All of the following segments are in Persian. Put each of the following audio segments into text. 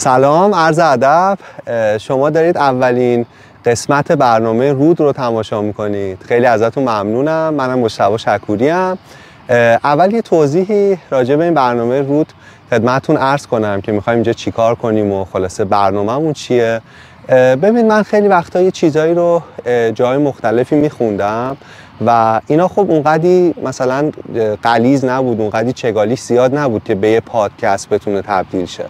سلام عرض ادب. شما دارید اولین قسمت برنامه رود رو تماشا می‌کنید. خیلی ازتون ممنونم. منم مشتبه شکوری ام اول یه توضیحی راجع به این برنامه رود خدمتتون عرض کنم که می‌خوایم اینجا چیکار کنیم و خلاصه برنامهمون چیه. ببین من خیلی وقتا یه چیزایی رو جای مختلفی میخوندم و اینا خب اونقدی مثلا قلیز نبود اونقدی چگالی زیاد نبود که به یه پادکست بتونه تبدیل شه.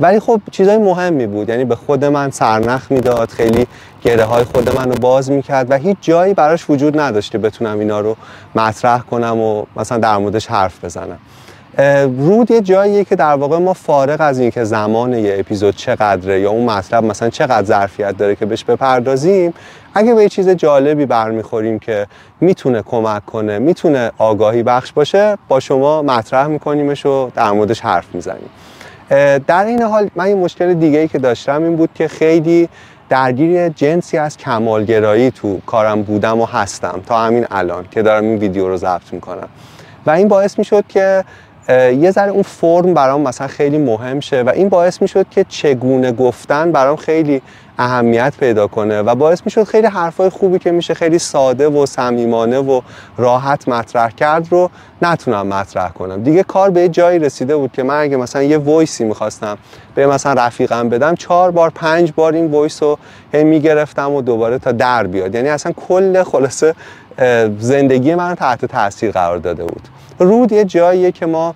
ولی خب چیزای مهمی بود. یعنی به خود من سرنخ می‌داد خیلی گره های خود من رو باز می‌کرد و هیچ جایی براش وجود نداشت که بتونم اینا رو مطرح کنم و مثلا در موردش حرف بزنم. رود یه جاییه که در واقع ما فارغ از اینکه زمان یه اپیزود چقدره یا اون مطلب مثلا چقدر ظرفیت داره که بهش بپردازیم اگه به یه چیز جالبی برمیخوریم که می‌تونه کمک کنه می‌تونه آگاهی بخش باشه با شما مطرح میکنیمش و در موردش حرف می‌زنیم. در این حال من یه مشکل دیگه ای که داشتم این بود که خیلی درگیر جنسی از کمالگرایی تو کارم بودم و هستم تا همین الان که دارم این ویدیو رو ضبط می‌کنم. و این باعث می‌شد که یه ذره اون فرم برام مثلا خیلی مهم شه و این باعث می‌شد که چگونه گفتن برام خیلی اهمیت پیدا کنه و باعث می‌شد خیلی حرفای خوبی که میشه خیلی ساده و صمیمانه و راحت مطرح کرد رو نتونم مطرح کنم. دیگه کار به جایی رسیده بود که من اگه مثلا یه voice ی می‌خواستم به مثلا رفیقم بدم چهار بار پنج بار این voice رو هی می‌گرفتم و دوباره تا در بیاد. یعنی اصلا کل خلاصه زندگی من تحت تاثیر قرار داده بود. رود یه جاییه که ما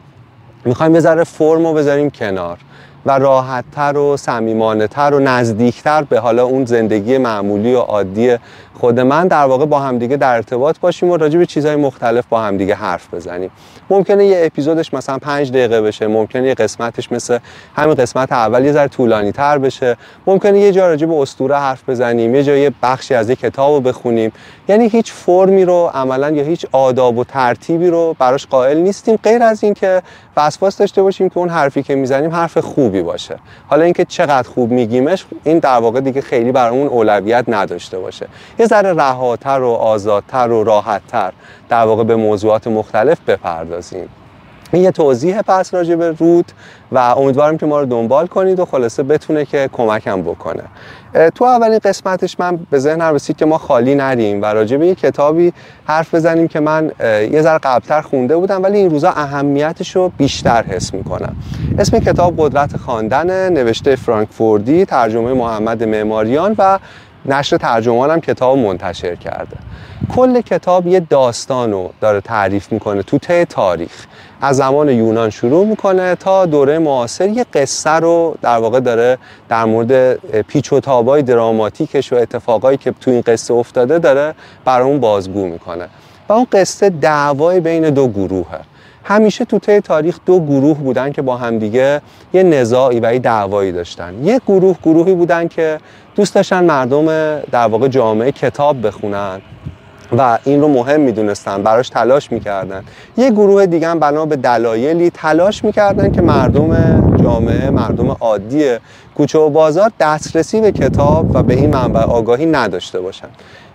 می‌خوایم یه ذره فرم رو بذاریم کنار. و راحتتر و صمیمانه‌تر و نزدیکتر به حالا اون زندگی معمولی و عادی خود من در واقع با همدیگه در ارتباط باشیم و راجع به چیزهای مختلف با همدیگه حرف بزنیم. ممکنه یه اپیزودش مثلا پنج دقیقه بشه ممکنه یه قسمتش مثل همین قسمت اول یه ذره طولانی تر بشه. ممکنه یه جا راجع به اسطوره حرف بزنیم یه جا یه بخشی از یه کتاب رو بخونیم. یعنی هیچ فرمی رو عملا یا هیچ آداب و ترتیبی رو براش قائل نیستیم غیر از اینکه وسواس داشته باشیم که اون حرفی که می‌زنیم حرف خوبی باشه. حالا اینکه چقدر خوب میگیمش این در واقع دیگه خیلی برامون اولویت نداشته باشه. یه ذره رهاتر و آزادتر و راحتتر در واقع به موضوعات مختلف بپردازیم. این یه توضیح پس راجع به رود و امیدوارم که ما رو دنبال کنید و خلاصه بتونه که کمکم بکنه. تو اولین قسمتش من به ذهنم رسید که ما خالی نریم و راجع به یه کتابی حرف بزنیم که من یه ذره قبلتر خونده بودم ولی این روزا اهمیتش رو بیشتر حس می‌کنم. اسم کتاب قدرت خواندن نوشته فرانک فوردی ترجمه محمد معماریان و نشر ترجمانم کتاب منتشر کرده. کل کتاب یه داستانو داره تعریف می‌کنه تو ته تاریخ. از زمان یونان شروع می‌کنه تا دوره معاصر. یه قصه رو در واقع داره در مورد پیچ و تابای دراماتیکش و اتفاقایی که تو این قصه افتاده داره برای بازگو می‌کنه. و اون قصه دعوای بین دو گروهه. همیشه تو طی تاریخ دو گروه بودن که با همدیگه یه نزاعی و یه دعوایی داشتن. یه گروه گروهی بودن که دوست داشتن مردم در واقع جامعه کتاب بخونن و این رو مهم می‌دونستن براش تلاش می‌کردن. یه گروه دیگه هم بنا به دلایلی تلاش می‌کردن که مردم جامعه مردم عادی کوچه و بازار دسترسی به کتاب و به این منبع آگاهی نداشته باشن.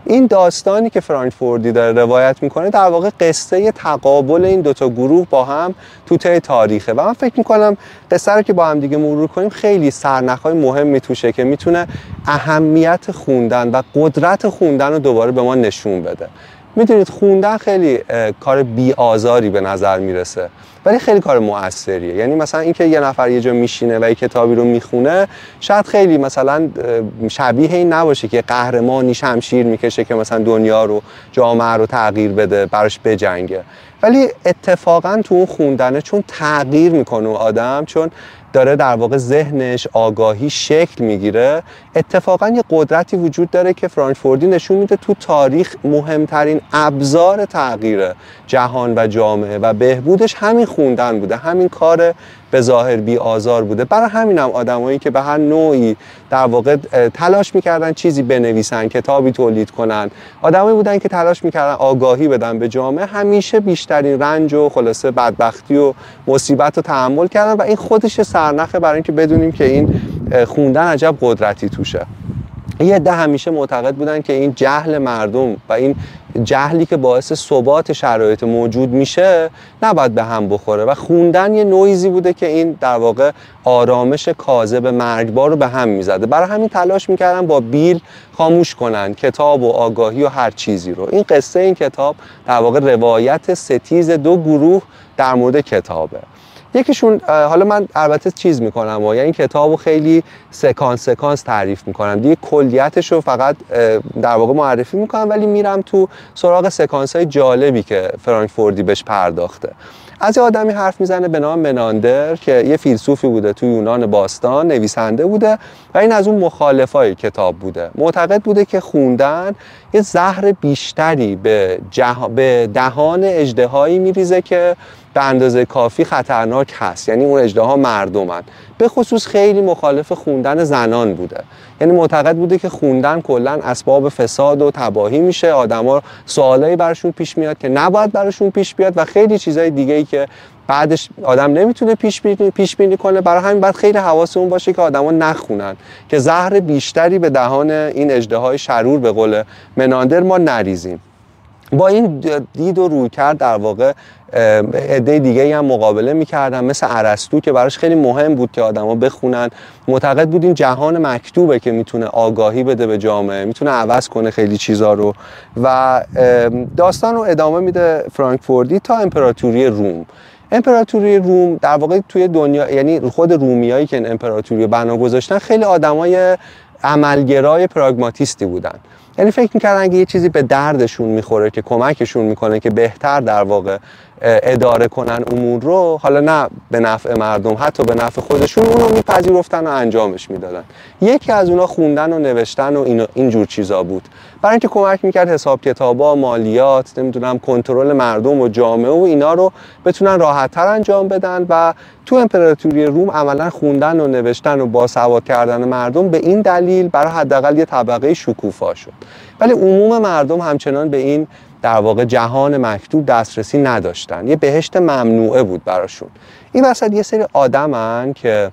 این داستانی که فرانک فوردی داره روایت می‌کنه در واقع قصه تقابل این دوتا گروه با هم تو طی تاریخه. و من فکر می‌کنم قصه رو که با هم دیگه مرور کنیم خیلی سرنخهای مهمی توشه که می‌تونه اهمیت خوندن و قدرت خوندن رو دوباره به ما نشون بده. می‌دونید خوندن خیلی کار بی آزاری به نظر می‌رسه. ولی خیلی کار موثریه. یعنی مثلا اینکه یه نفر یه جا میشینه و یه کتابی رو می‌خونه شاید خیلی مثلا شبیه این نباشه که قهرمانی شمشیر می‌کشه که مثلا دنیا رو جامعه رو تغییر بده براش بجنگه. ولی اتفاقا تو اون خوندنه چون تغییر می‌کنه آدم چون داره در واقع ذهنش آگاهی شکل می‌گیره. اتفاقا یه قدرتی وجود داره که فرانکفوردی نشون میده تو تاریخ مهمترین ابزار تغییر جهان و جامعه. و بهبودش همین خوندن بوده همین کار به ظاهر بی آزار بوده. برای همین هم آدمایی که به هر نوعی در واقع تلاش می‌کردن چیزی بنویسن کتابی تولید کنن. آدمایی بودن که تلاش می‌کردن آگاهی بدن به جامعه. همیشه بیشترین رنج و خلاصه بدبختی و مصیبت رو تحمل کردن و این خودش سرنخه برای اینکه بدونیم که این خوندن عجب قدرتی توشه. یه عده همیشه معتقد بودن که این جهل مردم و این جهلی که باعث ثبات شرایط موجود میشه نباید به هم بخوره. و خوندن یه نویزی بوده که این در واقع آرامش کاذب مرگبار رو به هم می‌زده. برای همین تلاش می‌کردن با بیل خاموش کنن کتاب و آگاهی و هر چیزی رو. این قصه این کتاب در واقع روایت ستیز دو گروه در مورد کتابه. یکیشون حالا من البته چیز می‌کنم و یعنی کتاب رو خیلی سکانس سکانس تعریف می‌کنم. دیگه کلیتش فقط در واقع معرفی می‌کنم ولی میرم تو سراغ سکانس های جالبی که فرانکفوردی بهش پرداخته. از یه آدمی حرف می‌زنه به نام مناندر که یه فیلسوفی بوده تو یونان باستان نویسنده بوده و این از اون مخالفای کتاب بوده. معتقد بوده که خوندن یه زهر بیشتری به, جه... به دهان اجدهایی میریزه که به اندازه کافی خطرناک هست. یعنی اون اجده ها مردمن. به خصوص خیلی مخالف خوندن زنان بوده. یعنی معتقد بوده که خوندن کلا اسباب فساد و تباهی میشه. آدما سوالایی براشون پیش میاد که نباید براشون پیش بیاد و خیلی چیزای دیگه ای که بعدش آدم نمی‌تونه پیش بینی, پیش بینی کنه. برای همین باید خیلی حواسمون باشه که آدما نخونن. که زهر بیشتری به دهان این اجده شرور به قول مناندر ما نریزیم. با این دید و روی کرد در واقع عده دیگه هم مقابله می‌کردن مثل عرستو که براش خیلی مهم بود که آدما بخونن. معتقد بود این جهان مکتوبه که می‌تونه آگاهی بده به جامعه می‌تونه عوض کنه خیلی چیزا رو. و داستان رو ادامه میده فرانکفوردی تا امپراتوری روم. امپراتوری روم در واقع توی دنیا یعنی خود رومیایی که این امپراتوری بنا گذاشتن خیلی آدمای عملگرای پراگماتیستی بودن. یعنی فکر می‌کردن اگه یه چیزی به دردشون می‌خوره که کمکشون می‌کنه که بهتر در واقع اداره کنن امور رو حالا نه به نفع مردم حتی به نفع خودشون اونو میپذیرفتن و انجامش می‌دادن. یکی از اونا خوندن و نوشتن و این جور چیزا بود. برای اینکه کمک می‌کرد حساب کتابا مالیات نمی‌دونم کنترل مردم و جامعه و اینا رو بتونن راحتتر انجام بدن و تو امپراتوری روم عملا خوندن و نوشتن و باسواد کردن مردم به این دلیل برای حداقل یه طبقه شکوفا شد. ولی عموم مردم همچنان به این در واقع جهان مکتوب دسترسی نداشتن. یه بهشت ممنوعه بود براشون. این وسط یه سری آدمن که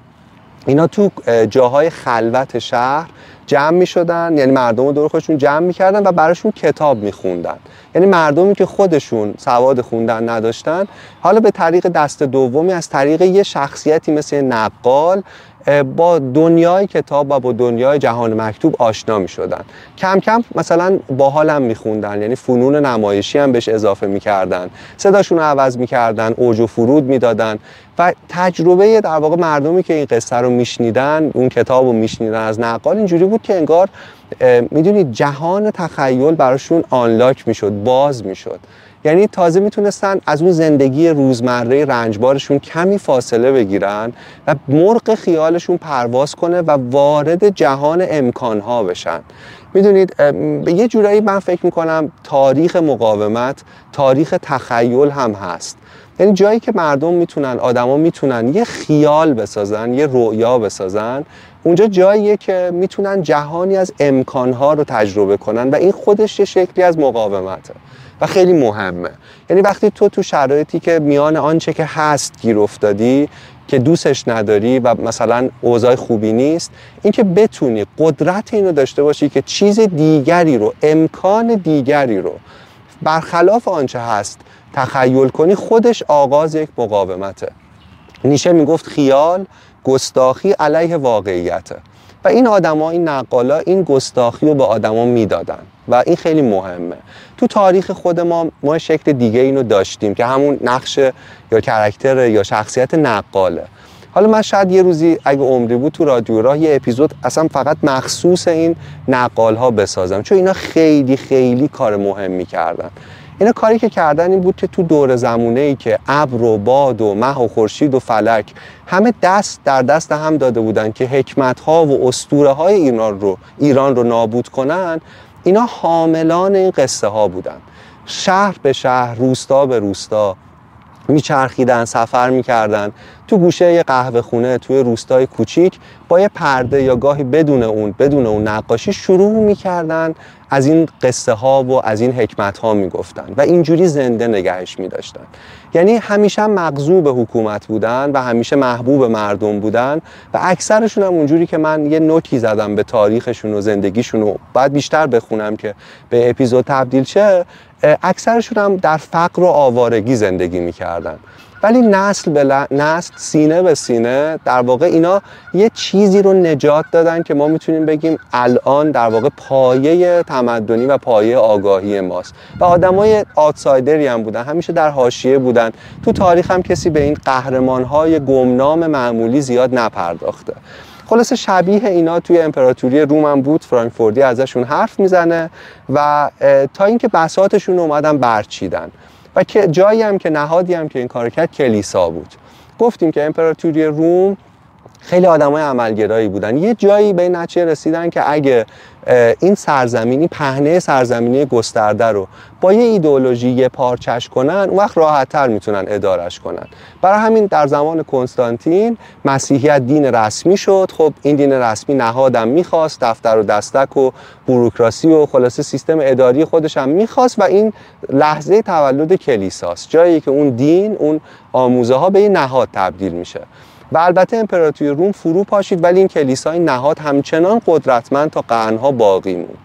اینا تو جاهای خلوت شهر جمع می شدن یعنی مردم رو دور خودشون جمع می کردن و براشون کتاب می خوندن یعنی مردمی که خودشون سواد خوندن نداشتن. حالا به طریق دست دومی از طریق یه شخصیتی مثل نقال با دنیای کتاب و با دنیای جهان مکتوب آشنا می شدن کم کم مثلا با حالم می خوندن یعنی فنون نمایشی هم بهش اضافه می کردن صداشون رو عوض می کردن اوج و فرود می دادن و تجربه در واقع مردمی که این قصه رو میشنیدن اون کتاب رو میشنیدن از نقال اینجوری بود که انگار می‌دونید جهان تخیل براشون آنلاک می‌شد باز می‌شد. یعنی تازه می‌تونستن از اون زندگی روزمره رنجبارشون کمی فاصله بگیرن و مرغ خیالشون پرواز کنه و وارد جهان امکانها بشن. می‌دونید به یه جورایی من فکر می‌کنم تاریخ مقاومت تاریخ تخیل هم هست. یعنی جایی که مردم می‌تونن آدما می‌تونن یه خیال بسازن یه رؤیا بسازن اونجا جاییه که می‌تونن جهانی از امکانها رو تجربه کنن و این خودش یه شکلی از مقاومته. خیلی مهمه. یعنی وقتی تو تو شرایطی که میان آنچه که هست گیر افتادی که دوستش نداری و مثلا اوضاع خوبی نیست اینکه بتونی قدرت اینو داشته باشی که چیز دیگری رو امکان دیگری رو برخلاف آنچه هست تخیل کنی خودش آغاز یک مقاومته. نیشه می‌گفت خیال گستاخی علیه واقعیته. و این آدما این نقالا این گستاخی رو به آدما می‌دادن. و این خیلی مهمه. تو تاریخ خود ما ما شکل دیگه اینو داشتیم که همون نقش یا کرکتر یا شخصیت نقاله. حالا من شاید یه روزی اگه عمری بود تو رادیو راه یه اپیزود اصلا فقط مخصوص این نقال ها بسازم. چون اینا خیلی خیلی کار مهمی کردن. اینا کاری که کردن این بود که تو دور زمونه ای که ابر و باد و مه و خورشید و فلک همه دست در دست هم داده بودن که حکمت ها و اسطوره های ایران رو ایران رو نابود کنن. اینا حاملان این قصه ها بودن. شهر به شهر روستا به روستا میچرخیدن سفر می‌کردن. تو گوشه یه قهوه خونه توی روستای کوچیک با یه پرده یا گاهی بدون اون بدون اون نقاشی شروع می‌کردن از این قصه ها و از این حکمت ها می‌گفتن و اینجوری زنده نگهش میداشتن. یعنی همیشه مغضوب حکومت بودن و همیشه محبوب مردم بودن و اکثرشون هم اونجوری که من یه نوتی زدم به تاریخشون و زندگیشون و باید بیشتر بخونم که به اپیزود تبدیل شه اکثرشون هم در فقر و آوارگی زندگی می‌کردن. ولی نسل به نسل سینه به سینه در واقع اینا یه چیزی رو نجات دادن که ما می‌تونیم بگیم الان در واقع پایه تمدنی و پایه آگاهی ماست. و آدمای آتسایدری هم بودن همیشه در حاشیه بودن. تو تاریخ هم کسی به این قهرمان های گمنام معمولی زیاد نپرداخته. خلاصه شبیه اینا توی امپراتوری روم هم بود فرانکفورتی ازشون حرف می‌زنه و تا اینکه بساتشون اومدن برچیدن. و که جایی هم که نهادی هم که این کار کرد کلیسا بود. گفتیم که امپراتوری روم خیلی آدمای عملگرایی بودن. یه جایی به این نتیجه رسیدن که اگه این سرزمینی پهنه سرزمینی گسترده رو با یه ایدئولوژی یه پارچش کنن اون وقت راحتتر می‌تونن ادارش کنن. برای همین در زمان کنستانتین مسیحیت دین رسمی شد. خب این دین رسمی نهادم می‌خواست دفتر و دستک و بروکراسی و خلاصه سیستم اداری خودش هم می‌خواست و این لحظه تولد کلیساست. جایی که اون دین اون آموزه ها به یه نهاد تبدیل میشه. و البته امپراتوری روم فرو پاشید ولی این کلیسای نهاد همچنان قدرتمند تا قرنها باقی موند.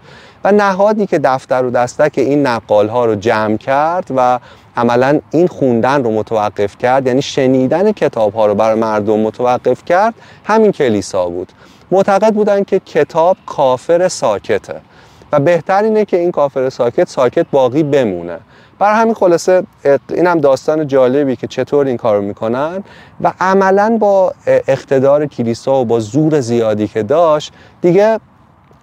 و نهادی که دفتر و دستک این نقال ها رو جمع کرد و عملا این خوندن رو متوقف کرد یعنی شنیدن کتاب ها رو برای مردم متوقف کرد همین کلیسا بود. معتقد بودن که کتاب کافر ساکته. و بهتر اینه که این کافر ساکت ساکت باقی بمونه. بر همین خلاصه این هم داستان جالبی که چطور این کارو می‌کنن و عملا با اقتدار کلیسا و با زور زیادی که داشت دیگه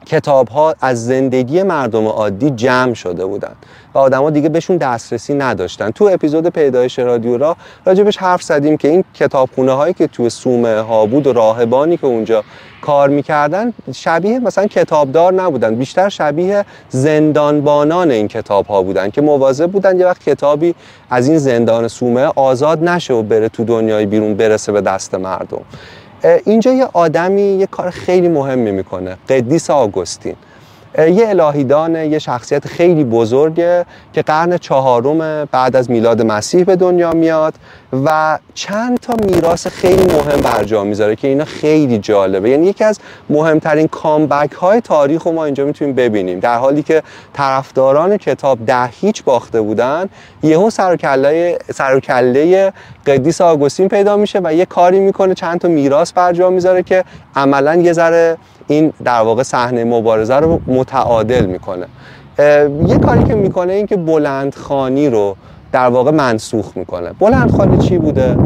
کتاب ها از زندگی مردم عادی جمع شده بودن و آدما دیگه بهشون دسترسی نداشتن. تو اپیزود پیدایش رادیو را راجبش حرف زدیم که این کتابخونه هایی که تو سومه ها بود و راهبانی که اونجا کار می‌کردن شبیه مثلا کتابدار نبودن بیشتر شبیه زندانبانان این کتاب ها بودن که مواظب بودن یه وقت کتابی از این زندان سومه آزاد نشه و بره تو دنیای بیرون برسه به دست مردم. اینجا یه آدمی یه کار خیلی مهمی می‌کنه. قدیس آگوستین. یه الهیدان یه شخصیت خیلی بزرگه که قرن چهارم بعد از میلاد مسیح به دنیا میاد و چند تا میراث خیلی مهم برجا می‌ذاره که اینا خیلی جالبه. یعنی یکی از مهمترین کامبک های تاریخ رو ما اینجا می‌تونیم ببینیم. در حالی که طرفداران کتاب ده هیچ باخته بودن یهو سر و کله قدیس آگوستین پیدا میشه و یه کاری می‌کنه چند تا میراث برجا می‌ذاره که عملا یه ذره این در واقع صحنه مبارزه رو متعادل می‌کنه. یه کاری که می‌کنه این که بلندخانی رو در واقع منسوخ می‌کنه. بلندخانی چی بوده؟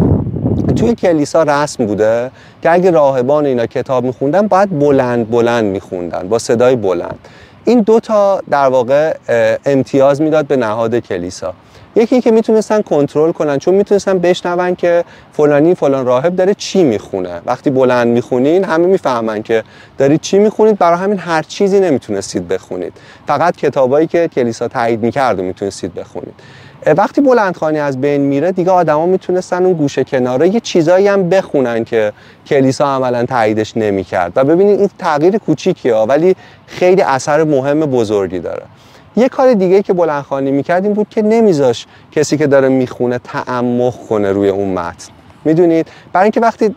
توی کلیسا رسم بوده که اگه راهبان اینا کتاب میخوندن باید بلند بلند میخوندن با صدای بلند. این دو تا در واقع امتیاز می‌داد به نهاد کلیسا. یکی که می‌تونستن کنترل کنن چون می‌تونستن بشنون که فلانی فلان راهب داره چی می‌خونه. وقتی بلند می‌خونین همه می‌فهمن که دارید چی می‌خونید برای همین هر چیزی نمی‌تونستید بخونید. فقط کتابایی که کلیسا تایید می‌کرد و می‌تونستید بخونید. وقتی بلندخانی از بین میره دیگه آدما می‌تونستن اون گوشه کناره یه چیزایی هم بخونن که کلیسا عملا تاییدش نمی‌کرد. و ببینید این تغییر کوچیکیه ولی خیلی اثر مهم بزرگی داره. یه کار دیگه که بلندخانی می‌کرد این بود که نمیذاش کسی که داره می‌خونه تعمق کنه روی اون متن. می‌دونید؟ برای اینکه وقتی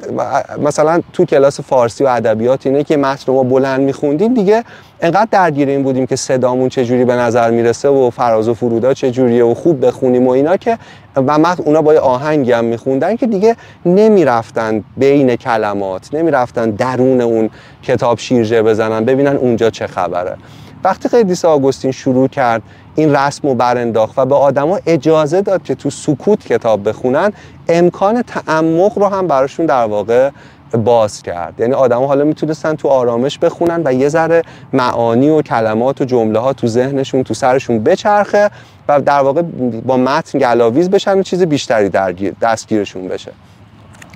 مثلا تو کلاس فارسی و ادبیات اینه که متن رو ما بلند میخوندیم دیگه انقدر درگیر این بودیم که صدامون چجوری به نظر می‌رسه و فراز و فرودا چجوریه و خوب بخونیم و اینا که و متن اونا با آهنگی هم میخوندن که دیگه نمی‌رفتن بین کلمات نمی‌رفتن درون اون کتاب شیرجه بزنن ببینن اونجا چه خبره. وقتی قدیس آگوستین شروع کرد این رسم رو برانداخت و به آدما اجازه داد که تو سکوت کتاب بخونن امکان تعمق رو هم براشون در واقع باز کرد. یعنی آدما حالا می‌تونستن تو آرامش بخونن و یه ذره معانی و کلمات و جمله ها تو ذهنشون تو سرشون بچرخه و در واقع با متن گلاویز بشن و چیز بیشتری درگیر دستگیرشون بشه.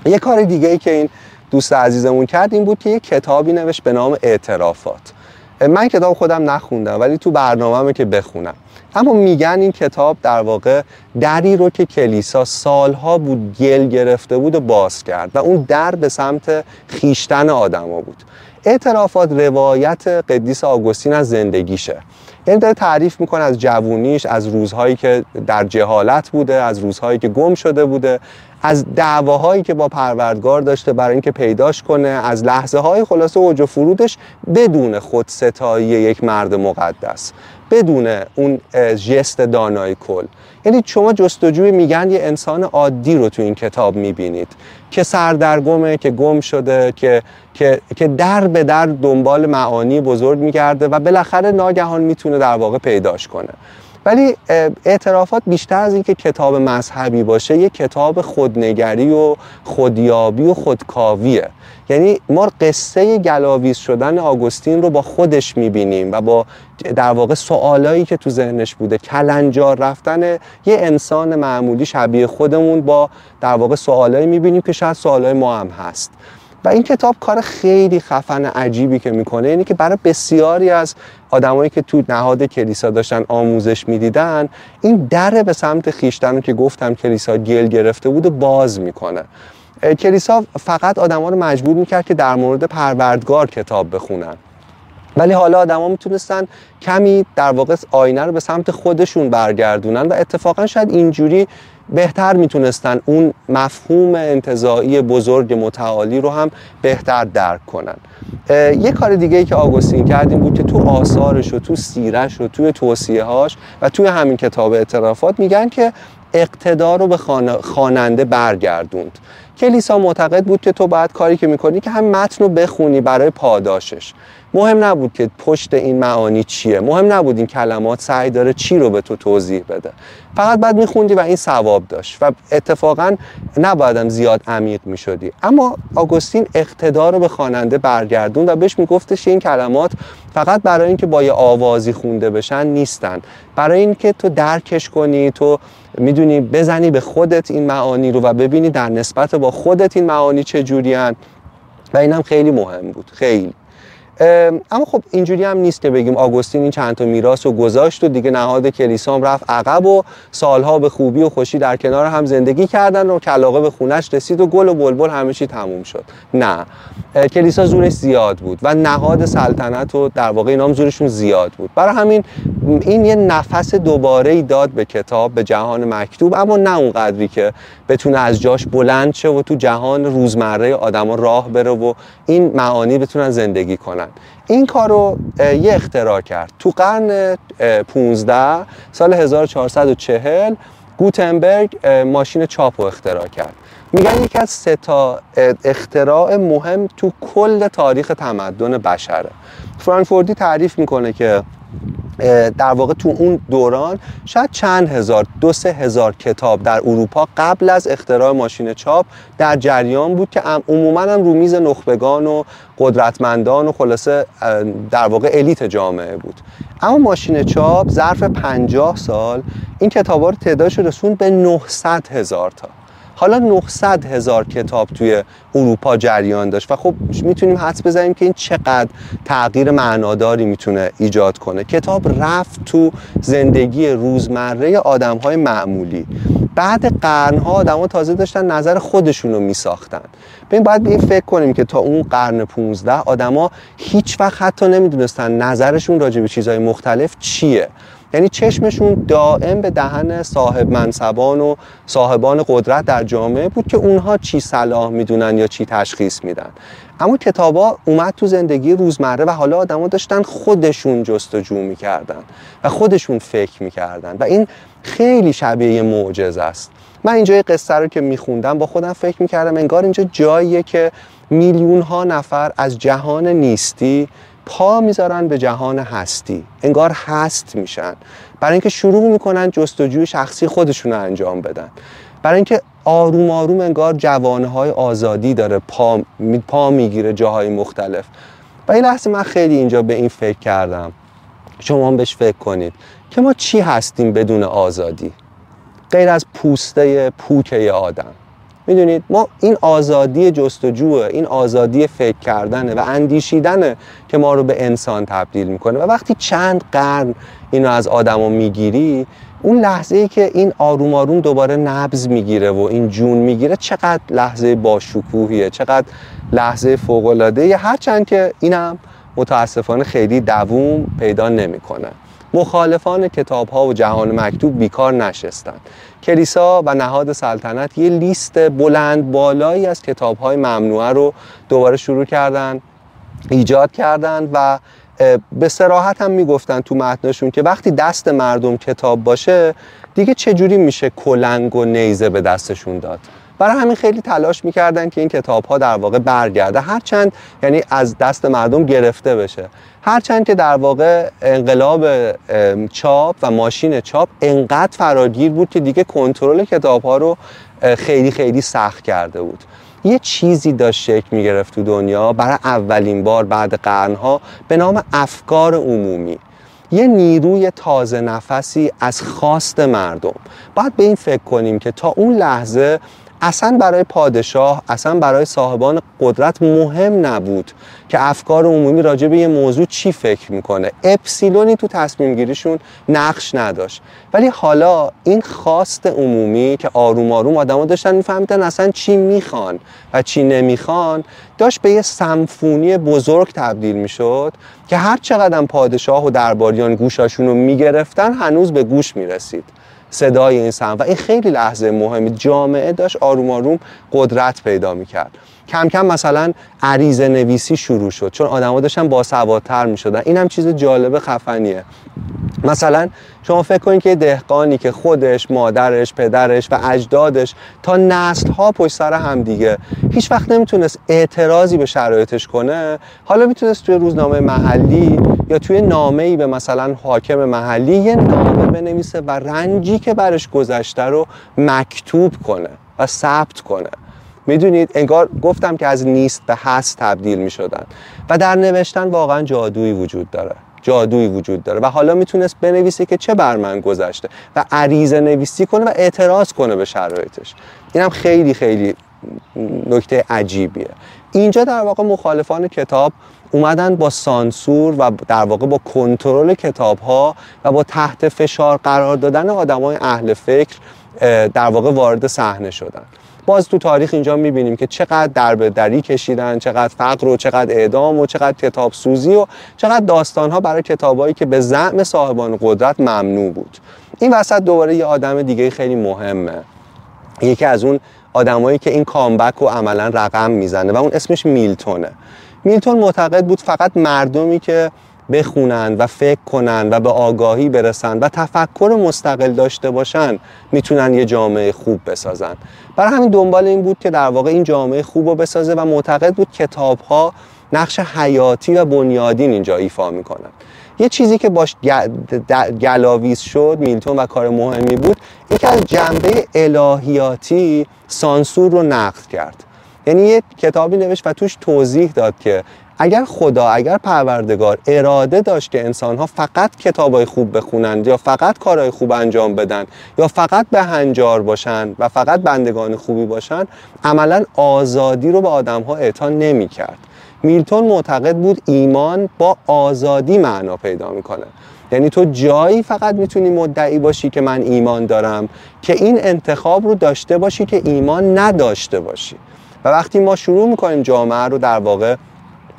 یه کار دیگه ای که این دوست عزیزمون کرد این بود که یه کتابی نوشت به نام اعترافات. من کتاب خودم نخوندم ولی تو برنامه که بخونم. اما میگن این کتاب در واقع دری رو که کلیسا سالها بود گل گرفته بود و باز کرد و اون در به سمت خیشتن آدما بود. اعترافات روایت قدیس آگوستین از زندگیشه. یعنی داره تعریف می‌کنه از جوونیش از روزهایی که در جهالت بوده از روزهایی که گم شده بوده از دعواهایی که با پروردگار داشته برای اینکه پیداش کنه از لحظه های خلاصه اوج و فرودش بدون خود ستایی یک مرد مقدس. بدون اون جست دانای کل. یعنی شما جستجوی میگن یه انسان عادی رو تو این کتاب می‌بینید که سردرگمه که گم شده که که که در به در دنبال معانی بزرگ میگرده و بالاخره ناگهان می‌تونه در واقع پیداش کنه. ولی اعترافات بیشتر از اینکه کتاب مذهبی باشه یه کتاب خودنگری و خودیابی و خودکاویه. یعنی ما قصه گلاویز شدن آگوستین رو با خودش می‌بینیم و با در واقع سوالایی که تو ذهنش بوده کلنجار رفتن یه انسان معمولی شبیه خودمون با در واقع سوالایی می‌بینیم که شاید سوالای ما هم هست. و این کتاب کار خیلی خفن عجیبی که می‌کنه اینه که برای بسیاری از آدمایی که تو نهاد کلیسا داشتن آموزش می‌دیدن این در به سمت خیشتن رو که گفتم کلیسا گل گرفته بود و باز می‌کنه. کلیسا فقط آدما رو مجبور می‌کرد که در مورد پروردگار کتاب بخونن. ولی حالا آدما می‌تونستن کمی در واقع آینه رو به سمت خودشون برگردونن و اتفاقا شاید اینجوری بهتر می‌تونستن اون مفهوم انتظایی بزرگ متعالی رو هم بهتر درک کنن. یه کار دیگه ای که آگوستین کرد بود که تو آثارش و تو سیرش و توی توصیه هاش و توی همین کتاب اعترافات میگن که اقتدار رو به خواننده برگردوند. کلیسا معتقد بود که تو باید کاری که می‌کنی که هم متن رو بخونی برای پاداشش. مهم نبود که پشت این معانی چیه. مهم نبود این کلمات سعی داره چی رو به تو توضیح بده. فقط بعد میخوندی و این ثواب داشت و اتفاقا نبایدم زیاد عمیق می‌شدی. اما آگوستین اقتدار رو به خواننده برگردون و بهش میگفتش این کلمات فقط برای اینکه با یه آوازی خونده بشن نیستن. برای اینکه تو درکش کنی تو می‌دونی بزنی به خودت این معانی رو و ببینی در نسبت با خودت این معانی چجوریان و اینم خیلی مهم بود. خیلی. اما خب اینجوری هم نیست که بگیم آگوستین این چند تا میراث رو گذاشت و دیگه نهاد کلیسا هم رفت عقب و سالها به خوبی و خوشی در کنار هم زندگی کردن و کلاقه به خونش رسید و گل و بلبل همه چی تموم شد. نه. کلیسا زورش زیاد بود و نهاد سلطنت و در واقع اینا هم زورشون زیاد بود. برای همین این یه نفس دوباره ای داد به کتاب به جهان مکتوب اما نه اون قدری که بتونه از جاش بلند شه و تو جهان روزمره آدما راه بره و این معانی بتونن زندگی کنن. این کار رو یه اختراع کرد. تو قرن 15 سال 1440 گوتنبرگ ماشین چاپ رو اختراع کرد. میگن یکی از سه تا اختراع مهم تو کل تاریخ تمدن بشره. فرانکفورتی تعریف می‌کنه که در واقع تو اون دوران شاید چند هزار دو سه هزار کتاب در اروپا قبل از اختراع ماشین چاپ در جریان بود که عموما هم رو میز نخبگان و قدرتمندان و خلاصه در واقع الیت جامعه بود. اما ماشین چاپ ظرف پنجاه سال این کتاب رو تعدادش رسوند به 900 هزار تا. حالا 900 هزار کتاب توی اروپا جریان داشت و خب می‌تونیم حدس بزنیم که این چقدر تغییر معناداری می‌تونه ایجاد کنه. کتاب رفت تو زندگی روزمره آدم های معمولی. بعد قرنها آدما تازه داشتن نظر خودشون رو میساختن. ببین باید به این فکر کنیم که تا اون قرن 15 آدما هیچ وقت حتی نمی‌دونستن نظرشون راجع به چیزهای مختلف چیه. یعنی چشمشون دائم به دهن صاحب منصبان و صاحبان قدرت در جامعه بود که اونها چی صلاح می‌دونن یا چی تشخیص میدن. اما کتابا اومد تو زندگی روزمره و حالا آدما داشتن خودشون جستجو می‌کردن و خودشون فکر می‌کردن و این خیلی شبیه معجزه است. من اینجا یه قصه رو که میخوندم با خودم فکر می‌کردم انگار اینجا جاییه که میلیون ها نفر از جهان نیستی پا می‌ذارن به جهان هستی. انگار هست میشن. برای اینکه شروع می‌کنن جستجوی شخصی خودشون رو انجام بدن. برای اینکه آروم آروم انگار جوانه های آزادی داره پا, پا می‌گیره جاهای مختلف. و این لحظه من خیلی اینجا به این فکر کردم. شما هم بهش فکر کنید که ما چی هستیم بدون آزادی؟ غیر از پوسته پوکه آدم. می‌دونید ما این آزادی جستجوه این آزادی فکر کردنه و اندیشیدنه که ما رو به انسان تبدیل می‌کنه. و وقتی چند قرن اینو از آدما می‌گیری اون لحظه ای که این آروم آروم دوباره نبز می‌گیره و این جون می‌گیره چقدر لحظه باشکوهیه چقدر لحظه فوق العاده هرچند که اینم متاسفانه خیلی دووم پیدا نمی‌کنه. مخالفان کتاب ها و جهان مکتوب بیکار نشستن کلیسا و نهاد سلطنت یه لیست بلند بالایی از کتاب های ممنوعه رو دوباره شروع کردن ایجاد کردن و به سراحت هم می‌گفتن تو متنشون که وقتی دست مردم کتاب باشه دیگه چجوری میشه کلنگ و نیزه به دستشون داد؟ برای همین خیلی تلاش می‌کردن که این کتاب ها در واقع برگرده. هرچند یعنی از دست مردم گرفته بشه. هرچند که در واقع انقلاب چاپ و ماشین چاپ انقدر فراگیر بود که دیگه کنترل کتاب ها رو خیلی خیلی سخت کرده بود. یه چیزی داشت شکل می گرفت تو دنیا برای اولین بار بعد قرنها به نام افکار عمومی. یه نیروی تازه نفسی از خواست مردم. باید به این فکر کنیم که تا اون لحظه اصلا برای پادشاه اصلا برای صاحبان قدرت مهم نبود که افکار عمومی راجع به یه موضوع چی فکر می‌کنه. اپسیلونی تو تصمیم گیریشون نقش نداشت. ولی حالا این خواست عمومی که آروم آروم آدما داشتن میفهمیدن اصلا چی می‌خوان و چی نمی‌خوان داشت به یه سمفونی بزرگ تبدیل می‌شد که هر چقدر پادشاه و درباریان گوشاشون رو می‌گرفتن هنوز به گوش می‌رسید. صدای این سم و این خیلی لحظه مهمی. جامعه داشت آروم آروم قدرت پیدا می‌کرد. کم کم مثلا عریضه نویسی شروع شد چون آدما داشتن باسوادتر می‌شدن. این هم چیز جالب خفنیه. مثلا شما فکر کنید که دهقانی که خودش مادرش پدرش و اجدادش تا نسل ها پشت سر هم دیگه هیچ وقت نمی‌تونست اعتراضی به شرایطش کنه. حالا می‌تونست توی روزنامه محلی یا توی نامه ای به مثلا حاکم محلی یه نامه بنویسه و رنجی که برش گذشته رو مکتوب کنه و ثبت کنه. می‌دونید انگار گفتم که از نیست به هست تبدیل می شدن و در نوشتن واقعا جادویی وجود داره. جادویی وجود داره. و حالا می‌تونست بنویسه که چه بر من گذشته و عریضه نویسی کنه و اعتراض کنه به شرایطش. اینم خیلی خیلی نکته عجیبیه. اینجا در واقع مخالفان کتاب اومدن با سانسور و در واقع با کنترل کتاب ها و با تحت فشار قرار دادن آدمای اهل فکر در واقع وارد صحنه شدن. باز تو تاریخ اینجا می‌بینیم که چقدر درب دری کشیدن چقدر فقر و چقدر اعدام و چقدر کتاب سوزی و چقدر داستان ها برای کتابایی که به زعم صاحبان قدرت ممنوع بود. این وسط دوباره یه آدم دیگه خیلی مهمه. یکی از اون آدمایی که این کامبک رو عملا رقم می‌زنه و اون اسمش میلتونه. میلتون معتقد بود فقط مردمی که بخونن و فکر کنن و به آگاهی برسن و تفکر مستقل داشته باشن می‌تونن یه جامعه خوب بسازن. برای همین دنبال این بود که در واقع این جامعه خوب رو بسازه و معتقد بود کتاب ها نقش حیاتی و بنیادین اینجا ایفا می‌کنن. یه چیزی که باش گلاویز شد میلتون و کار مهمی بود این که از جنبه الهیاتی سانسور رو نقد کرد. یعنی یه کتابی نوشت و توش توضیح داد که اگر خدا اگر پروردگار اراده داشت که انسان ها فقط کتابای خوب بخونند یا فقط کارهای خوب انجام بدن یا فقط به هنجار باشن و فقط بندگان خوبی باشن عملا آزادی رو به آدم ها اعطا نمی کرد میلتون معتقد بود ایمان با آزادی معنا پیدا می‌کنه. یعنی تو جایی فقط می‌تونی مدعی باشی که من ایمان دارم که این انتخاب رو داشته باشی که ایمان نداشته باشی. و وقتی ما شروع می‌کنیم جامعه رو در واقع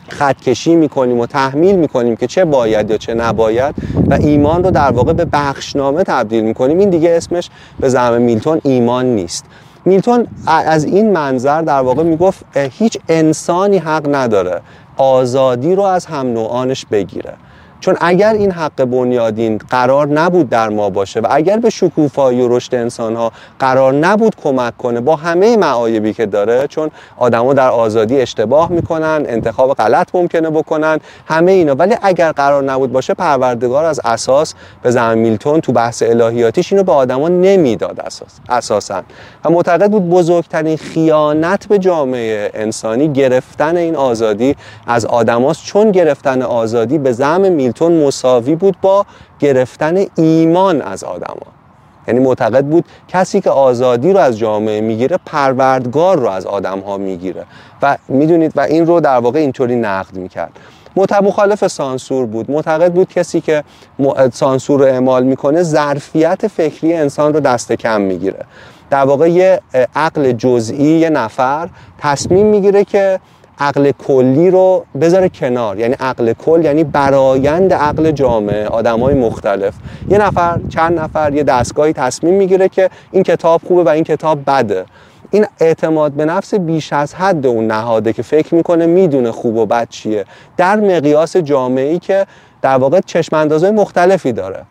خطکشی می‌کنیم و تحمیل می‌کنیم که چه باید یا چه نباید و ایمان رو در واقع به بخشنامه تبدیل می‌کنیم. این دیگه اسمش به زعم میلتون ایمان نیست. میلتون از این منظر در واقع می‌گفت هیچ انسانی حق نداره آزادی رو از هم نوعانش بگیره. چون اگر این حق بنیادین قرار نبود در ما باشه و اگر به شکوفایی و رشد انسان ها قرار نبود کمک کنه با همه معایبی که داره چون آدما در آزادی اشتباه می‌کنن انتخاب غلط ممکنه بکنن همه اینا. ولی اگر قرار نبود باشه پروردگار از اساس به زمان میلتون تو بحث الهیاتیش اینو به آدما نمی‌داد اساس اساسا. و معتقد بود بزرگترین خیانت به جامعه انسانی گرفتن این آزادی از آدماست چون گرفتن آزادی به زعم مساوی بود با گرفتن ایمان از آدما. یعنی معتقد بود کسی که آزادی رو از جامعه می‌گیره پروردگار رو از آدم ها می‌گیره. و می‌دونید و این رو در واقع اینطوری نقد می‌کرد. مخالف سانسور بود. معتقد بود کسی که سانسور رو اعمال می‌کنه ظرفیت فکری انسان رو دست کم می‌گیره. در واقع یه عقل جزئی یه نفر تصمیم می‌گیره که عقل کلی رو بذاره کنار. یعنی عقل کل یعنی برایند عقل جامعه آدم های مختلف. یه نفر چند نفر یه دستگاهی تصمیم می‌گیره که این کتاب خوبه و این کتاب بده. این اعتماد به نفس بیش از حد اون نهاده که فکر می‌کنه می‌دونه خوب و بد چیه. در مقیاس جامعه‌ای که در واقع چشم مختلفی داره.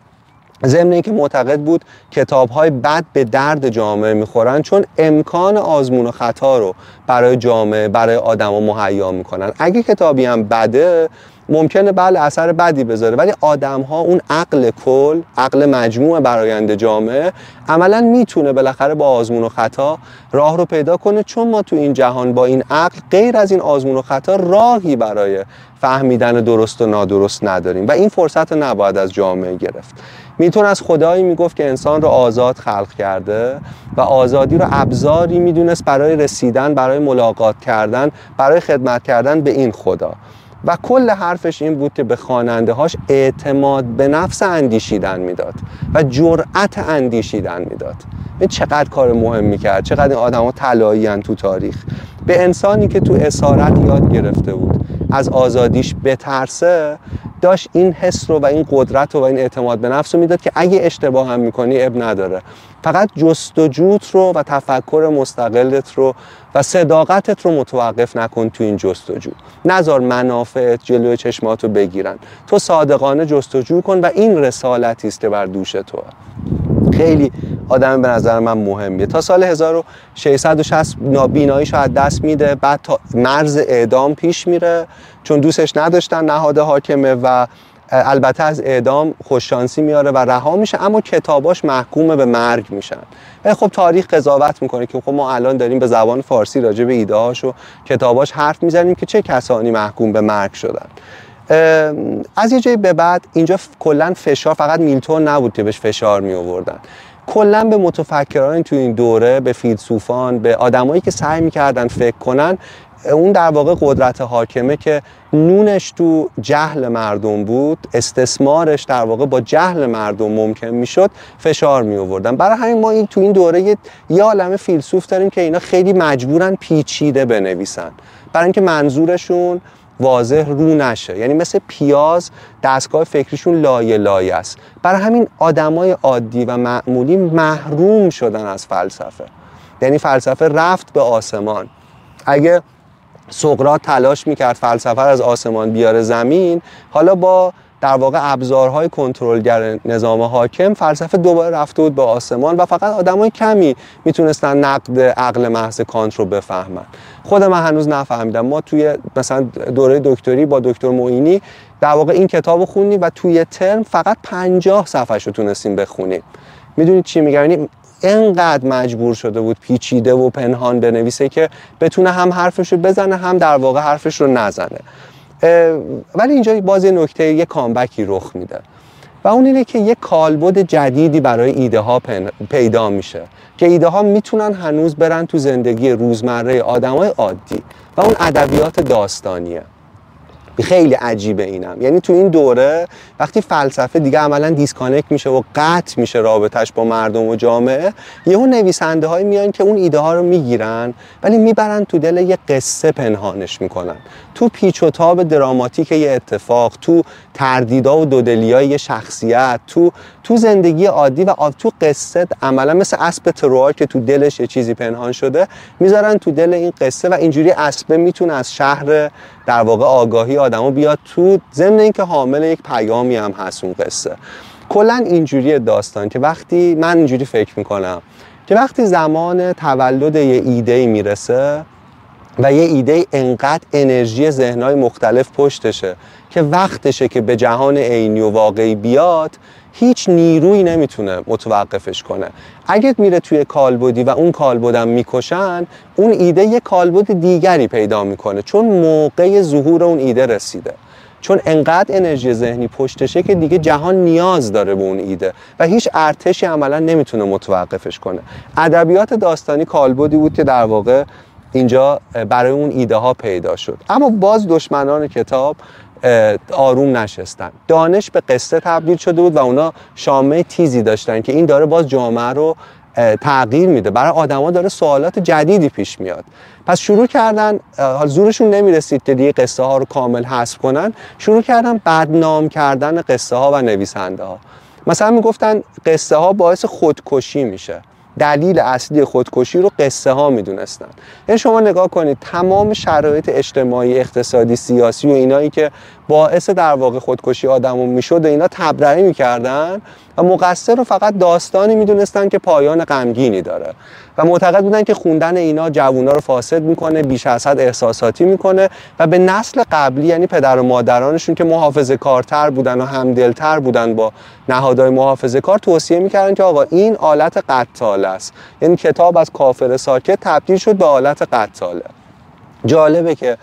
ضمن اینکه معتقد بود کتاب های بد به درد جامعه می‌خورن چون امکان آزمون و خطا رو برای جامعه برای آدما مهیا می‌کنن. اگه کتابی هم بده ممکنه بله اثر بدی بذاره ولی آدم ها اون عقل کل عقل مجموع برایند جامعه عملا می‌تونه بالاخره با آزمون و خطا راه رو پیدا کنه چون ما تو این جهان با این عقل غیر از این آزمون و خطا راهی برای فهمیدن درست و نادرست نداریم و این فرصت رو نباید از جامعه گرفت. میتون از خدایی می‌گفت که انسان رو آزاد خلق کرده و آزادی رو ابزاری می‌دونست برای رسیدن برای ملاقات کردن برای خدمت کردن به این خدا. و کل حرفش این بود که به خواننده هاش اعتماد به نفس اندیشیدن می‌داد و جرأت اندیشیدن می‌داد. این چقدر کار مهم کرد چقدر این آدم ها طلایی تو تاریخ. به انسانی که تو اسارت یاد گرفته بود از آزادیش بترسه داشت این حس رو و این قدرت رو و این اعتماد به نفس رو می‌داد که اگه اشتباه هم می‌کنی اب نداره. فقط جستجوت رو و تفکر مستقلت رو و صداقتت رو متوقف نکن تو این جستجو. نظر منافعت جلوی چشمات رو بگیرن. تو صادقانه جستجو کن و این رسالتی است که بر دوش تو خیلی آدم به نظر من مهمیه. تا سال 1660 نابیناییش از دست میده بعد تا مرز اعدام پیش میره. چون دوستش نداشتن نهاد حاکمه و البته از اعدام خوششانسی میاره و رها میشه اما کتاباش محکوم به مرگ میشن. و خب تاریخ قضاوت می‌کنه که خب ما الان داریم به زبان فارسی راجع به ایده هاش و کتاباش حرف می‌زنیم که چه کسانی محکوم به مرگ شدن. از یه جایی به بعد اینجا کلا فشار فقط میلتون نبود که بهش فشار می آوردن کلا به متفکران تو این دوره به فیلسوفان به آدمایی که سعی می‌کردن فکر کنن اون در واقع قدرت حاکمه که نونش تو جهل مردم بود استثمارش در واقع با جهل مردم ممکن می‌شد فشار می آوردن برای همین ما این تو این دوره یه عالم فیلسوف داریم که اینا خیلی مجبورن پیچیده بنویسن. برای اینکه منظورشون واضح رو نشه. یعنی مثل پیاز دستگاه فکریشون لایه لایه است. برای همین آدمای عادی و معمولی محروم شدن از فلسفه. یعنی فلسفه رفت به آسمان. اگه سقراط تلاش می‌کرد فلسفه از آسمان بیاره زمین حالا با در واقع ابزارهای کنترلگر نظام حاکم فلسفه دوباره رفته بود به آسمان و فقط آدمای کمی می‌تونستن نقد عقل محض کانت رو بفهمن. خود من هنوز نفهمیدم. ما توی مثلا دوره دکتری با دکتر معینی در واقع این کتاب خوندیم و توی ترم فقط پنجاه صفحه رو تونستیم بخونیم. می‌دونید چی میگم؟ یعنی انقدر مجبور شده بود پیچیده و پنهان بنویسه که بتونه هم حرفش رو بزنه هم در واقع حرفش رو نزنه. ولی اینجا باز یه نکته یه کامبکی رخ میده. و اون اینه که یه کالبد جدیدی برای ایده ها پیدا میشه که ایده ها می‌تونن هنوز برن تو زندگی روزمره آدمای عادی. و اون ادبیات داستانیه. خیلی عجیبه اینم. یعنی تو این دوره وقتی فلسفه دیگه عملا disconnect میشه و قطع میشه رابطش با مردم و جامعه یهو نویسنده هایی میان که اون ایده ها رو می‌گیرن ولی می‌برن تو دل یه قصه پنهانش می‌کنن. تو پیچ و تاب دراماتیک یه اتفاق تو تردیدا و دودلیای یه شخصیت تو تو زندگی عادی و تو قصه عملا مثل اسب تروار که تو دلش یه چیزی پنهان شده می‌ذارن تو دل این قصه و اینجوری اسبه می‌تونه از شهر در واقع آگاهی آدمو بیاد تو ضمن اینکه حامل یک پیامی هم هست اون قصه. کلا اینجوری داستان که وقتی من اینجوری فکر می‌کنم که وقتی زمان تولد یه ایده می‌رسه و یه ایده انقدر انرژی ذهنهای مختلف پشتشه که وقتشه که به جهان عینی و واقعی بیاد هیچ نیرویی نمی‌تونه متوقفش کنه. اگه میره توی کالبدی و اون کالبدم می‌کشن اون ایده یه کالبد دیگری پیدا می‌کنه چون موقع ظهور اون ایده رسیده. چون انقدر انرژی ذهنی پشتشه که دیگه جهان نیاز داره به اون ایده و هیچ ارتشی عملا نمی‌تونه متوقفش کنه. ادبیات داستانی کالبدی بود که در واقع اینجا برای اون ایده ها پیدا شد. اما باز دشمنان کتاب آروم نشستن. دانش به قصه تبدیل شده بود و اونا شامه تیزی داشتن که این داره باز جامعه رو تغییر میده. برای آدما داره سوالات جدیدی پیش میاد. پس شروع کردن زورشون نمی‌رسید که دیگه قصه ها رو کامل حذف کنن. شروع کردن بدنام کردن قصه ها و نویسنده ها مثلا می‌گفتن قصه ها باعث خودکشی میشه. دلیل اصلی خودکشی رو قصه ها می‌دونستن. یعنی شما نگاه کنید تمام شرایط اجتماعی اقتصادی سیاسی و اینایی که باعث در واقع خودکشی آدمون می‌شد اینا تبرئه می‌کردن و مقصر رو فقط داستانی می‌دونستن که پایان غمگینی داره و معتقد بودن که خوندن اینا جوونا رو فاسد می‌کنه بیش از حد احساساتی می‌کنه و به نسل قبلی یعنی پدر و مادرانشون که محافظه کارتر بودن و همدلتر بودن با نهادهای محافظه کار توصیه می‌کردن که آقا این آلت قتال است. یعنی کتاب از کافر ساکت تبدیل شد به آلت قتاله. جالبه که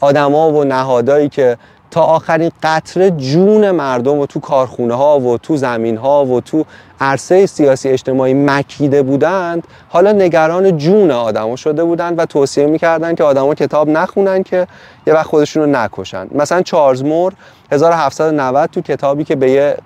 آدما و نهادهایی که تا آخرین قطره جون مردم و تو کارخونه ها و تو زمین ها و تو عرصه سیاسی اجتماعی مکیده بودند حالا نگران جون آدما شده بودند و توصیه می‌کردند که آدما کتاب نخونن که یه وقت خودشون رو نکشن مثلا چارلز مور 1790 تو کتابی که به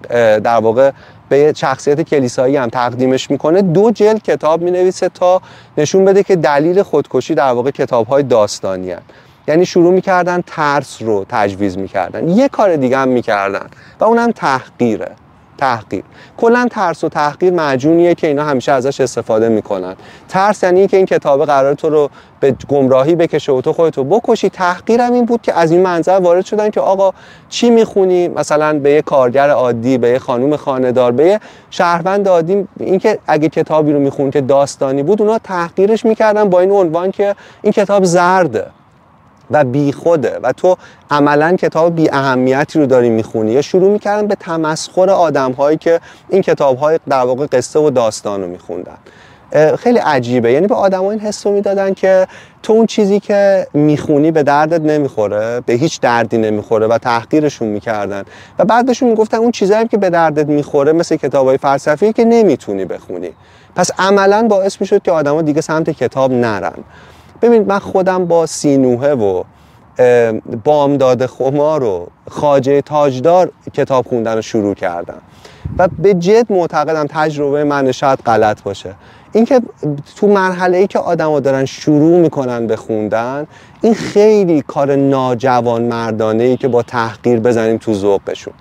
در واقع به شخصیت کلیسایی هم تقدیمش می‌کنه دو جلد کتاب می‌نویسه تا نشون بده که دلیل خودکشی در واقع کتاب های داستانی هست. یعنی شروع می‌کردن ترس رو تجویز می‌کردن. یه کار دیگه هم می‌کردن و اونم تحقیره. تحقیر. کلا ترس و تحقیر معجونیه که اینا همیشه ازش استفاده می‌کنن. ترس یعنی که این کتابه قرار تو رو به گمراهی بکشه و تو خودتو بکشی. تحقیرم این بود که از این منظر وارد شدن که آقا چی می‌خونی؟ مثلا به یه کارگر عادی به یه خانوم خاندار به یه شهروند عادی. اینکه اگه کتابی رو میخون که داستانی بود اونا تحقیرش می‌کردن با این عنوان که این کتاب زرده. و بی خوده. و تو عملا کتاب بی اهمیتی رو داری می‌خونی. یا شروع می‌کردن به تمسخر آدم هایی که این کتاب های در واقع قصه و داستان رو میخوندن. خیلی عجیبه. یعنی به آدم این حس رو می‌دادن که تو اون چیزی که می‌خونی به دردت نمی‌خوره به هیچ دردی نمی‌خوره و تحقیرشون می‌کردن. و بعد بهشون می‌گفتن اون چیزایی که به دردت می‌خوره مثل کتاب های فلسفی که نمی‌تونی بخونی. پس عملا باعث می‌شد که آدما دیگه سمت کتاب نرن. ببینید من خودم با سینوهه و بامداد خمار و خاجه تاجدار کتاب خوندن رو شروع کردم. و به جد معتقدم تجربه من شاید غلط باشه. اینکه تو مرحله ای که آدما دارن شروع می‌کنن به خوندن این خیلی کار ناجوان مردانه ای که با تحقیر بزنیم تو ذوقشون.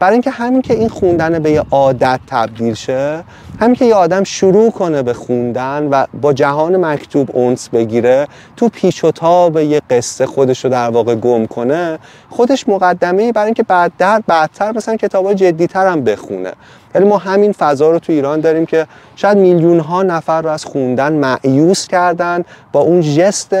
برای اینکه همین که این خوندن به یه عادت تبدیل شه همین که یه آدم شروع کنه به خوندن و با جهان مکتوب اونس بگیره تو پیچ و تاب یه قصه خودش رو در واقع گم کنه خودش مقدمه برای اینکه بعد در بعدتر مثلا کتاب جدیتر هم بخونه. یعنی ما همین فضا رو تو ایران داریم که شاید میلیون ها نفر رو از خوندن معیوس کردن با اون جست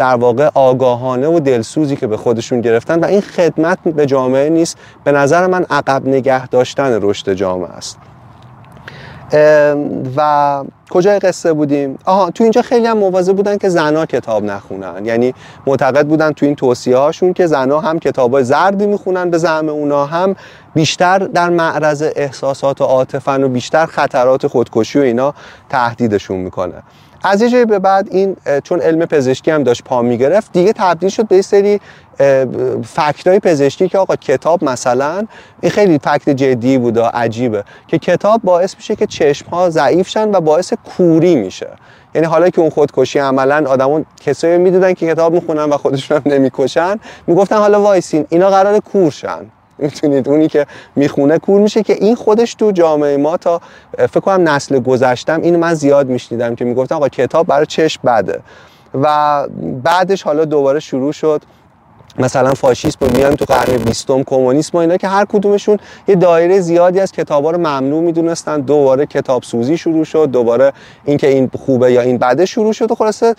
در واقع آگاهانه و دلسوزی که به خودشون گرفتن و این خدمت به جامعه نیست. به نظر من عقب نگه داشتن رشد جامعه است. و کجای قصه بودیم؟ آها تو اینجا خیلی هم مواظب بودن که زنا کتاب نخونن. یعنی معتقد بودن تو این توصیه هاشون که زنا هم کتاب زردی می‌خونن به زعم اونا هم. بیشتر در معرض احساسات و عاطفن و بیشتر خطرات خودکشی و اینا تهدیدشون می‌کنه. از یه جایی به بعد این چون علم پزشکی هم داشت پا می‌گرفت دیگه تبدیل شد به سری فکت پزشکی که آقا کتاب مثلا این خیلی فکت جدی بود و عجیبه که کتاب باعث میشه که چشم ها ضعیف شن و باعث کوری میشه. یعنی حالا که اون خودکشی عملا آدمون کسایی می‌دیدن که کتاب می‌خونن و خودشون هم نمی‌کشن می‌گفتن حالا وایسین اینا قرار کورشن می‌تونید. اونی که می‌خونه کور میشه که این خودش تو جامعه ما تا فکر کنم نسل گذشتم اینو من زیاد میشنیدم که می‌گفتن آقا کتاب برای چشم بده. و بعدش حالا دوباره شروع شد. مثلا فاشیسم میان تو قرن بیستم کمونیسم و اینا که هر کدومشون یه دایره زیادی از کتابا رو ممنوع می‌دونستن. دوباره کتاب سوزی شروع شد. دوباره اینکه این خوبه یا این بده شروع شد و خلاصه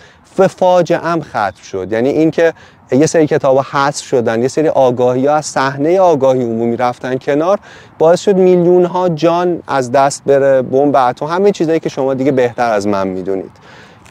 فاجعه ام ختم شد. یعنی اینکه یه سری کتاب حذف شدن یه سری آگاهی ها از صحنه آگاهی عمومی رفتن کنار باعث شد میلیون ها جان از دست بره بمب اتم همه چیزایی که شما دیگه بهتر از من می‌دونید.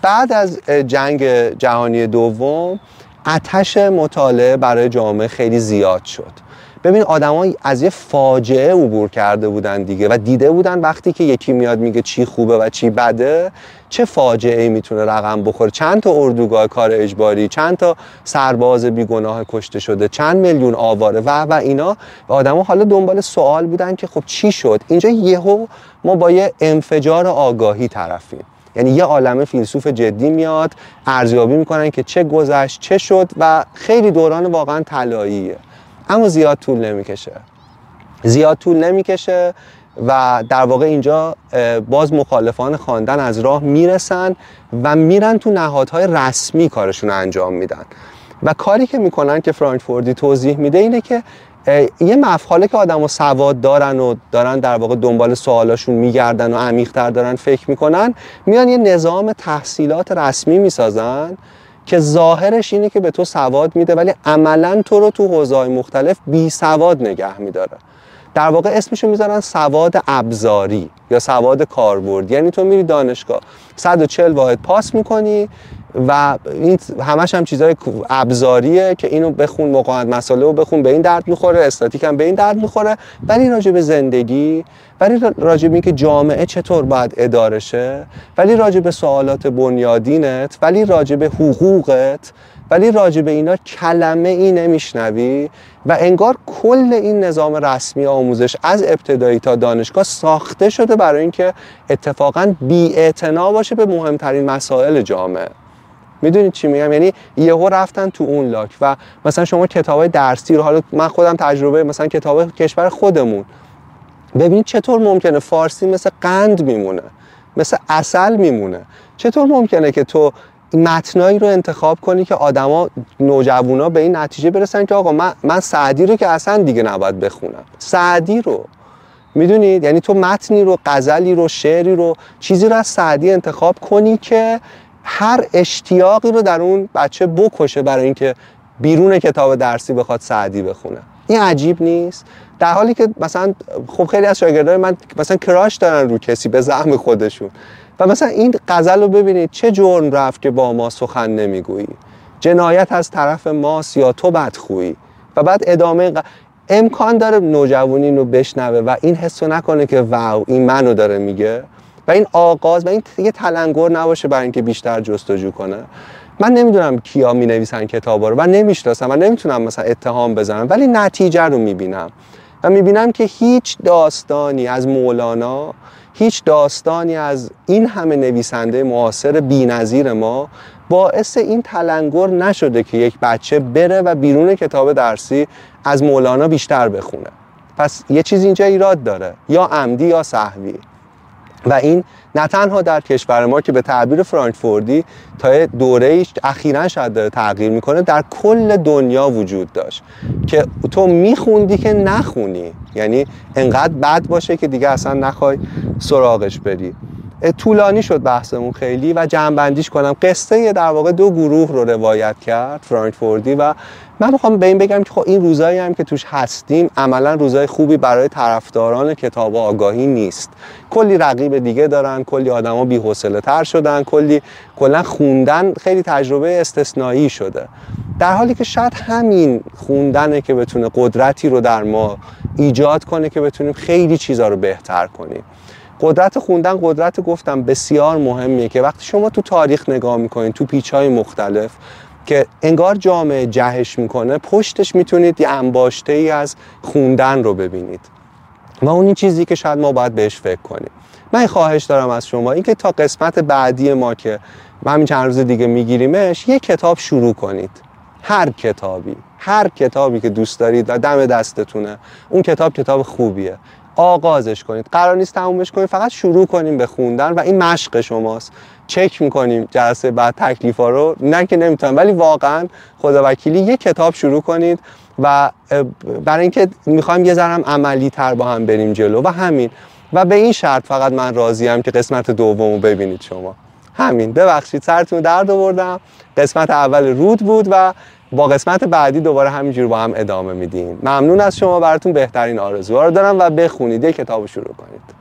بعد از جنگ جهانی دوم اتش مطالعه برای جامعه خیلی زیاد شد. ببین آدما از یه فاجعه عبور کرده بودن دیگه و دیده بودن وقتی که یکی میاد میگه چی خوبه و چی بده چه فاجعه ای می‌تونه رقم بخوره؟ چند تا اردوگاه کار اجباری چند تا سرباز بیگناه کشته شده چند میلیون آواره و و اینا. و آدما حالا دنبال سوال بودن که خب چی شد؟ اینجا یهو ما با یه انفجار آگاهی طرفیم. یعنی یه عالمه فیلسوف جدی میاد ارزیابی می‌کنن که چه گذشت چه شد و خیلی دوران واقعا طلاییه. اما زیاد طول نمی‌کشه. زیاد طول نمی‌کشه و در واقع اینجا باز مخالفان خواندن از راه می‌رسن و میرن تو نهادهای رسمی کارشون انجام میدن. و کاری که می‌کنن که فرانکفوردی توضیح میده اینه که یه مفخاله که آدم و سواد دارن و دارن در واقع دنبال سوالاشون میگردن و عمیقتر دارن فکر می‌کنن میان یه نظام تحصیلات رسمی می‌سازن که ظاهرش اینه که به تو سواد میده ولی عملا تو رو تو حوزه‌های مختلف بی سواد نگه میداره. در واقع اسمشو می‌ذارن سواد ابزاری یا سواد کاربرد. یعنی تو میری دانشگاه 140 واحد پاس می‌کنی و این همش هم چیزای ابزاریه که اینو بخون مقاومت مسئله رو بخون به این درد می‌خوره استاتیک هم به این درد می‌خوره. ولی راجع به زندگی ولی راجع به اینکه جامعه چطور باید اداره شه ولی راجع به سوالات بنیادینت ولی راجع به حقوقت ولی راجع به اینا کلمه ای نمیشنوی و انگار کل این نظام رسمی آموزش از ابتدایی تا دانشگاه ساخته شده برای اینکه اتفاقا بی باشه به مهمترین مسائل جامعه. می‌دونید چی میگم؟ یعنی یهو رفتن تو اون لاک و مثلا شما کتابای درسی رو حالا من خودم تجربه مثلا کتاب کشور خودمون. ببینید چطور ممکنه فارسی مثل قند میمونه مثل اصل میمونه. چطور ممکنه که تو متنایی رو انتخاب کنی که آدما نوجوانا به این نتیجه برسن که آقا من, من سعدی رو که اصلا دیگه نباید بخونم. سعدی رو. می‌دونید؟ یعنی تو متنی رو غزلی رو شعری رو چیزی رو از سعدی انتخاب کنی که هر اشتیاقی رو در اون بچه بکشه برای اینکه بیرون کتاب درسی بخواد سعدی بخونه. این عجیب نیست. در حالی که مثلا خب خیلی از شاگردای من مثلا کراش دارن رو کسی به زعم خودشون. و مثلا این غزل رو ببینید چه جرم رفت که با ما سخن نمی‌گویی؟ جنایت از طرف ماست یا تو بدخویی؟ و بعد ادامه امکان داره نوجوانی رو بشنوه و این حسو نکنه که واو این منو داره میگه. و این آغاز و این یه تلنگر نباشه برای اینکه بیشتر جستجو کنه. من نمی‌دونم کیا می نویسن کتابا رو و نمی‌شناسم و نمی‌تونم مثلا اتهام بزنم ولی نتیجه رو می‌بینم. و می‌بینم که هیچ داستانی از مولانا هیچ داستانی از این همه نویسنده معاصر بینظیر ما باعث این تلنگر نشده که یک بچه بره و بیرون کتاب درسی از مولانا بیشتر بخونه. پس یه چیز اینجا ایراد داره یا عمدی یا صحوی. و این نه تنها در کشور ما که به تعبیر فرانکفوردی تا دوره ایش اخیرا شاید داره تغییر می‌کنه در کل دنیا وجود داشت که تو میخوندی که نخونی. یعنی انقدر بد باشه که دیگه اصلا نخوای سراغش بری. طولانی شد بحثمون خیلی و جمعبندیش کنم. قصه در واقع دو گروه رو روایت کرد فرانکفوردی و من می‌خوام به این بگم که خب این روزایی هم که توش هستیم عملا روزای خوبی برای طرفداران کتاب آگاهی نیست. کلی رقیب دیگه دارن کلی آدما بی‌حوصله تر شدن کلی کلا خوندن خیلی تجربه استثنایی شده. در حالی که شاید همین خوندنه که بتونه قدرتی رو در ما ایجاد کنه که بتونیم خیلی چیزا رو بهتر کنیم. قدرت خوندن قدرت گفتم بسیار مهمیه که وقتی شما تو تاریخ نگاه می‌کنید تو پیچ های مختلف که انگار جامعه جهش می‌کنه پشتش می‌تونید یه انباشته ای از خوندن رو ببینید. و اون این چیزی که شاید ما باید بهش فکر کنیم. من خواهش دارم از شما اینکه تا قسمت بعدی ما که همین چند روز دیگه میگیریمش یه کتاب شروع کنید. هر کتابی هر کتابی که دوست دارید و دم دستتونه اون کتاب کتاب خوبیه. آغازش کنید. قرار نیست تمومش کنید فقط شروع کنیم به خوندن و این مشق شماست. چک می‌کنیم جلسه بعد تکلیف ها رو. نه که نمی‌تونم ولی واقعا خدا وکیلی یه کتاب شروع کنید و برای اینکه می‌خوایم یه ذرم عملی تر با هم بریم جلو و همین. و به این شرط فقط من راضیم که قسمت دومو ببینید شما. همین. ببخشید سرتون درد آوردم. قسمت اول رود بود و با قسمت بعدی دوباره همینجور با هم ادامه میدیم. ممنون از شما براتون بهترین آرزوها رو دارم و بخونید یه کتاب شروع کنید.